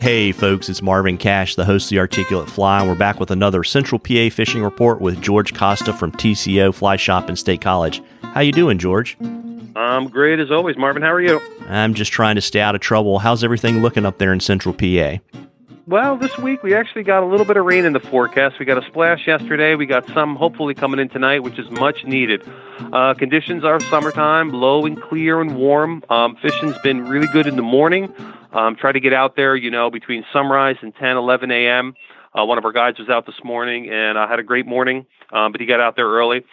Hey, folks, it's Marvin Cash, the host of the Articulate Fly, and we're back with another Central PA fishing report with George Costa from TCO Fly Shop and State College. How you doing, George? I'm great as always, Marvin. How are you? I'm just trying to stay out of trouble. How's everything looking up there in Central PA? Well, this week we actually got a little bit of rain in the forecast. We got a splash yesterday. We got some hopefully coming in tonight, which is much needed. Uh, conditions are summertime, low and clear and warm. Um, fishing's been really good in the morning. Um, try to get out there, you know, between sunrise and 10, 11 a.m. Uh, one of our guides was out this morning and uh, had a great morning, um, but he got out there early.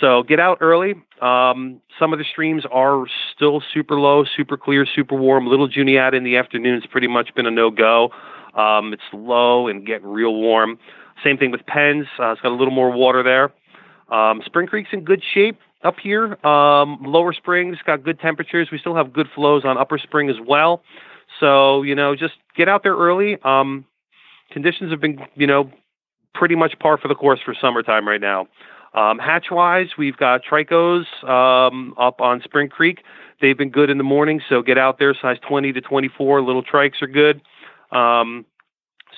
So get out early. Um, some of the streams are still super low, super clear, super warm. Little Juniata in the afternoon has pretty much been a no go. Um, it's low and getting real warm. Same thing with Penns. Uh, it's got a little more water there. Um, Spring Creek's in good shape up here. Um, Lower Spring's got good temperatures. We still have good flows on Upper Spring as well. So, you know, just get out there early. Um, conditions have been, you know, pretty much par for the course for summertime right now. Um, hatch wise, we've got Tricos um, up on Spring Creek. They've been good in the morning, so get out there, size 20 to 24. Little trikes are good. Um,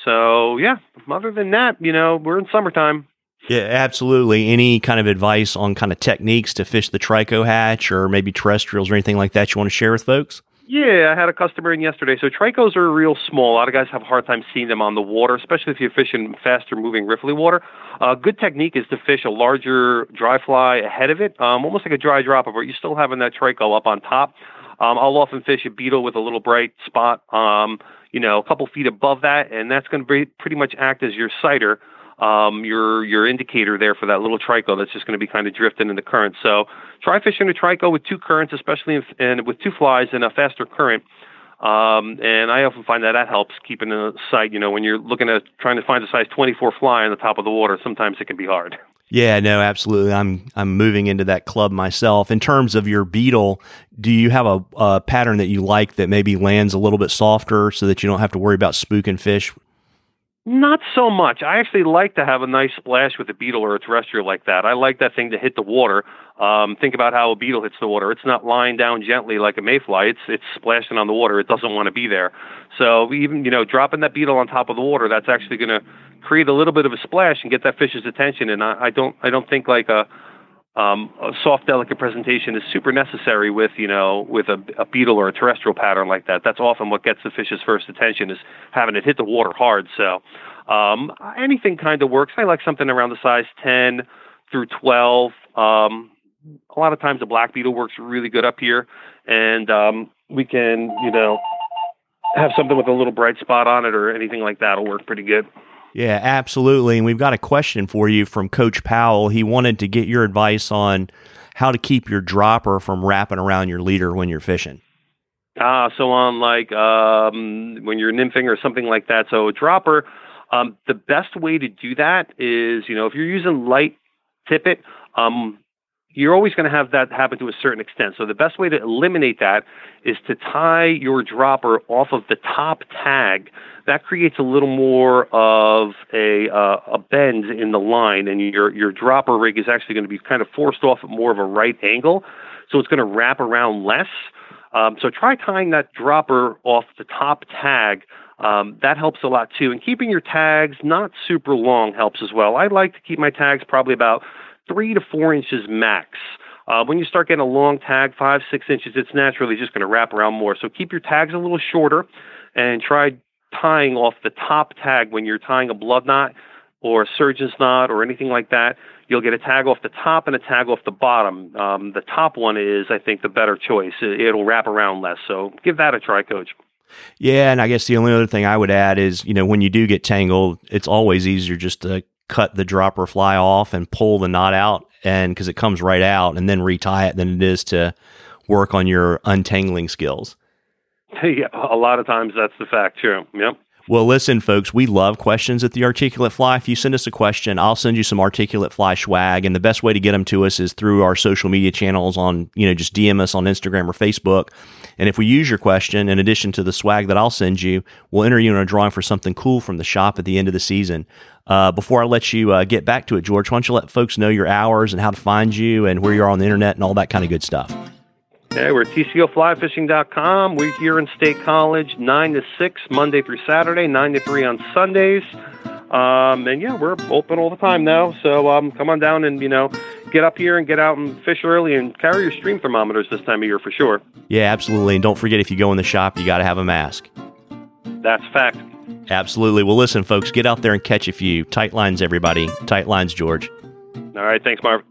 so, yeah, other than that, you know, we're in summertime. Yeah, absolutely. Any kind of advice on kind of techniques to fish the trico hatch or maybe terrestrials or anything like that you want to share with folks? Yeah, I had a customer in yesterday. So tricos are real small. A lot of guys have a hard time seeing them on the water, especially if you're fishing faster moving riffly water. A uh, good technique is to fish a larger dry fly ahead of it, um, almost like a dry dropper, but you're still having that trico up on top. Um, I'll often fish a beetle with a little bright spot, um, you know, a couple feet above that, and that's going to pretty much act as your sighter um, your your indicator there for that little trico that's just going to be kind of drifting in the current. So try fishing a trico with two currents, especially and with two flies in a faster current. Um, and I often find that that helps keeping the sight. You know, when you're looking at trying to find a size 24 fly on the top of the water, sometimes it can be hard. Yeah, no, absolutely. I'm I'm moving into that club myself. In terms of your beetle, do you have a, a pattern that you like that maybe lands a little bit softer so that you don't have to worry about spooking fish not so much. I actually like to have a nice splash with a beetle or a terrestrial like that. I like that thing to hit the water. Um, think about how a beetle hits the water. It's not lying down gently like a mayfly. It's it's splashing on the water. It doesn't want to be there. So even you know dropping that beetle on top of the water, that's actually going to create a little bit of a splash and get that fish's attention. And I, I don't I don't think like a um, a soft, delicate presentation is super necessary with you know with a, a beetle or a terrestrial pattern like that. That's often what gets the fish's first attention is having it hit the water hard. So um, anything kind of works. I like something around the size 10 through 12. Um, a lot of times the black beetle works really good up here, and um, we can you know have something with a little bright spot on it or anything like that will work pretty good. Yeah, absolutely. And we've got a question for you from Coach Powell. He wanted to get your advice on how to keep your dropper from wrapping around your leader when you're fishing. Ah, so on like um, when you're nymphing or something like that. So a dropper, um, the best way to do that is, you know, if you're using light tippet, um, you're always going to have that happen to a certain extent. So the best way to eliminate that is to tie your dropper off of the top tag. That creates a little more of a uh, a bend in the line, and your your dropper rig is actually going to be kind of forced off at more of a right angle. So it's going to wrap around less. Um, so try tying that dropper off the top tag. Um, that helps a lot too. And keeping your tags not super long helps as well. I like to keep my tags probably about three to four inches max. Uh, when you start getting a long tag, five, six inches, it's naturally just going to wrap around more. So keep your tags a little shorter and try tying off the top tag when you're tying a blood knot or a surgeon's knot or anything like that. You'll get a tag off the top and a tag off the bottom. Um, the top one is, I think, the better choice. It'll wrap around less. So give that a try, coach. Yeah, and I guess the only other thing I would add is, you know, when you do get tangled, it's always easier just to cut the dropper fly off and pull the knot out and because it comes right out and then retie it than it is to work on your untangling skills. Yeah, a lot of times that's the fact, too. Yep. Well, listen, folks, we love questions at the Articulate Fly. If you send us a question, I'll send you some Articulate Fly swag. And the best way to get them to us is through our social media channels on, you know, just DM us on Instagram or Facebook. And if we use your question, in addition to the swag that I'll send you, we'll enter you in a drawing for something cool from the shop at the end of the season. Uh, before I let you uh, get back to it, George, why don't you let folks know your hours and how to find you and where you are on the internet and all that kind of good stuff? Okay, we're at tcoflyfishing.com. We're here in State College, 9 to 6, Monday through Saturday, 9 to 3 on Sundays. Um, and yeah, we're open all the time now. So um, come on down and, you know, get up here and get out and fish early and carry your stream thermometers this time of year for sure. Yeah, absolutely. And don't forget if you go in the shop, you got to have a mask. That's fact. Absolutely. Well, listen, folks, get out there and catch a few. Tight lines, everybody. Tight lines, George. All right. Thanks, Marv.